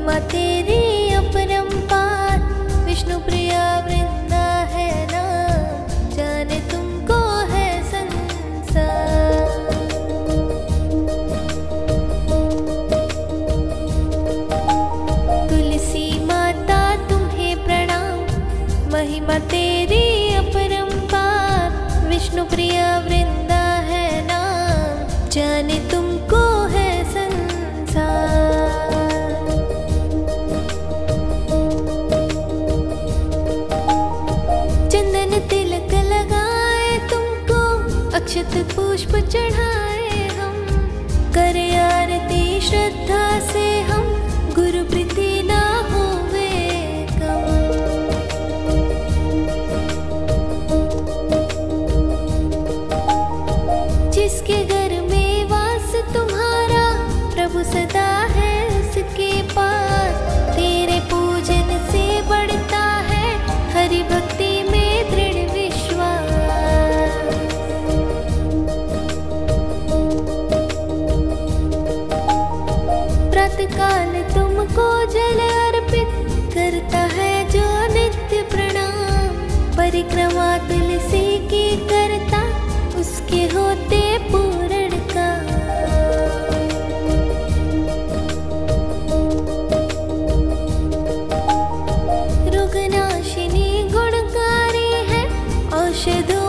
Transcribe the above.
महिमा तेरी अपरंपार विष्णु प्रिया वृंदा है नाम। जाने तुमको है संसार। तुलसी माता, तुम्हें प्रणाम। महिमा तेरी अपरंपार विष्णु प्रिया वृंदा है नाम। जाने पुष्प चढ़ाए। कान तुमको जल अर्पित करता है जो नित्य प्रणाम। परिक्रमा तुलसी की करता, उसके होते पूरण का रुगनाशिनी गुणकारी है, औषध